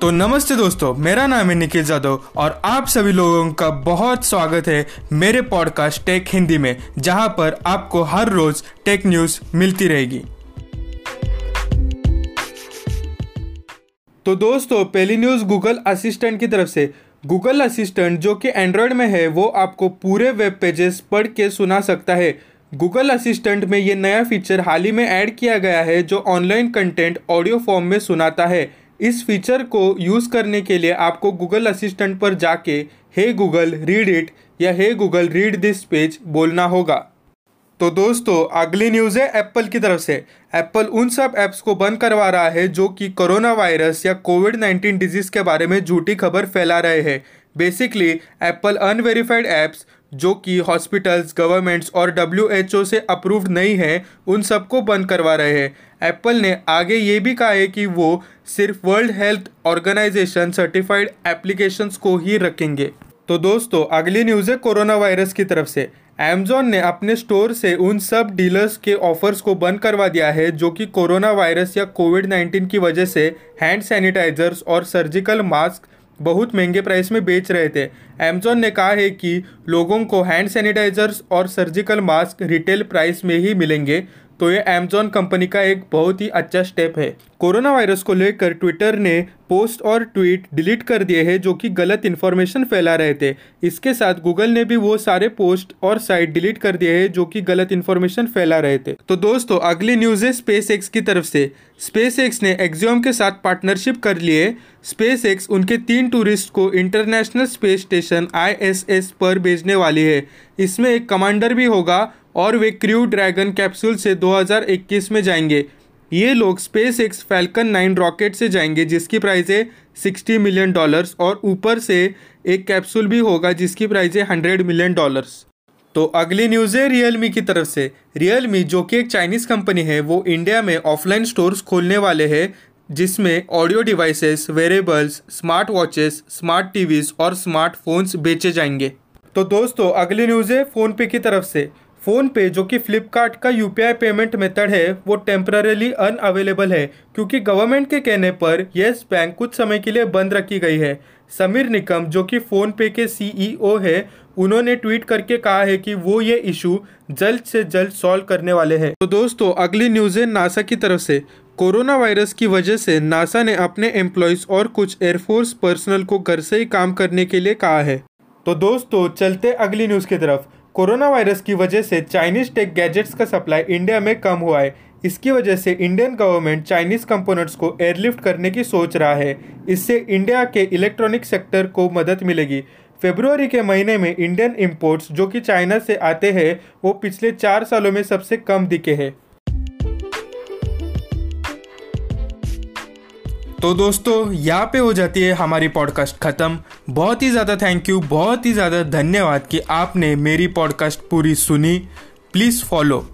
तो नमस्ते दोस्तों, मेरा नाम है निखिल जादव और आप सभी लोगों का बहुत स्वागत है मेरे पॉडकास्ट टेक हिंदी में, जहाँ पर आपको हर रोज टेक न्यूज़ मिलती रहेगी। तो दोस्तों, पहली न्यूज़ गूगल असिस्टेंट की तरफ़ से। गूगल असिस्टेंट जो कि एंड्रॉयड में है, वो आपको पूरे वेब पेजेस पढ़ के सुना सकता है। गूगल असिस्टेंट में ये नया फीचर हाल ही में ऐड किया गया है, जो ऑनलाइन कंटेंट ऑडियो फॉर्म में सुनाता है। इस फीचर को यूज़ करने के लिए आपको गूगल असिस्टेंट पर जाके हे गूगल रीड इट या hey Google read this page बोलना होगा। तो दोस्तों, अगली न्यूज़ है एप्पल की तरफ़ से। एप्पल उन सब ऐप्स को बंद करवा रहा है जो कि कोरोना वायरस या कोविड नाइन्टीन डिज़ीज़ के बारे में झूठी खबर फैला रहे हैं। बेसिकली एप्पल अनवेरीफाइड ऐप्स जो कि हॉस्पिटल्स गवर्नमेंट्स और डब्ल्यू एच ओ से अप्रूव्ड नहीं है, उन सबको बंद करवा रहे हैं। एप्पल ने आगे ये भी कहा है कि वो सिर्फ़ world health organization certified applications को ही रखेंगे। तो दोस्तों, अगली न्यूज़ है कोरोना वायरस की तरफ़ से। अमेजोन ने अपने स्टोर से उन सब डीलर्स के ऑफर्स को बंद करवा दिया है, जो कि कोरोना वायरस या कोविड नाइन्टीन की वजह से हैंड सैनिटाइजर्स और सर्जिकल मास्क बहुत महँगे प्राइस में बेच रहे थे। अमेजोन ने कहा है कि लोगों को हैंड सैनिटाइजर्स और सर्जिकल मास्क रिटेल प्राइस में ही मिलेंगे। तो ये अमेजोन कंपनी का एक बहुत ही अच्छा स्टेप है। कोरोना वायरस को लेकर ट्विटर ने पोस्ट और ट्वीट डिलीट कर दिए हैं, जो कि गलत इन्फॉर्मेशन फैला रहे थे। इसके साथ गूगल ने भी वो सारे पोस्ट और साइट डिलीट कर दिए हैं, जो कि गलत इन्फॉर्मेशन फैला रहे थे। तो दोस्तों, अगली न्यूज़ है स्पेस एक्स की तरफ़ से। स्पेस एक्स ने एक्जियोम के साथ पार्टनरशिप कर लिए। स्पेस एक्स उनके तीन टूरिस्ट को इंटरनेशनल स्पेस स्टेशन ISS पर भेजने वाली है। इसमें एक कमांडर भी होगा और वे क्रू ड्रैगन कैप्सूल से 2021 में जाएँगे। ये लोग SpaceX Falcon nine rocket से जाएँगे, जिसकी प्राइस है सिक्सटी मिलियन डॉलर्स और ऊपर से एक कैप्सूल भी होगा, जिसकी प्राइस है हंड्रेड मिलियन डॉलर्स। तो अगली न्यूज़ है रियलमी की तरफ़ से। रियलमी, जो कि एक चाइनीज़ कंपनी है, वो इंडिया में ऑफलाइन स्टोर्स खोलने वाले हैं, जिसमें audio devices, wearables, smart watches, smart TVs और स्मार्टफोन्स बेचे जाएँगे। तो दोस्तों, अगली न्यूज़ है फ़ोनपे की तरफ़ से। फ़ोनपे जो कि फ्लिपकार्ट का यूपीआई पेमेंट मेथड है, वो टेम्परली अनअवेलेबल है, क्योंकि गवर्नमेंट के कहने पर येस बैंक कुछ समय के लिए बंद रखी गई है। समीर निकम, जो कि फ़ोनपे के सीईओ है, उन्होंने ट्वीट करके कहा है कि वो ये इशू जल्द से जल्द सॉल्व करने वाले हैं। तो दोस्तों, अगली न्यूज़ है नासा की तरफ़ से। कोरोना वायरस की वजह से नासा ने अपने एम्प्लॉयज़ और कुछ एयरफोर्स पर्सनल को घर से ही काम करने के लिए कहा है। तो दोस्तों, चलते अगली न्यूज़ की तरफ़। कोरोना वायरस की वजह से चाइनीज़ टेक गैजेट्स का सप्लाई इंडिया में कम हुआ है। इसकी वजह से इंडियन गवर्नमेंट चाइनीज़ कंपोनेंट्स को एयरलिफ्ट करने की सोच रहा है। इससे इंडिया के इलेक्ट्रॉनिक सेक्टर को मदद मिलेगी। फेब्रुवरी के महीने में इंडियन इंपोर्ट्स, जो कि चाइना से आते हैं, वो पिछले चार सालों में सबसे कम दिखे हैं। तो दोस्तों, यहाँ पे हो जाती है हमारी पॉडकास्ट ख़त्म। बहुत ही ज़्यादा थैंक यू बहुत ही ज़्यादा धन्यवाद कि आपने मेरी पॉडकास्ट पूरी सुनी। Please follow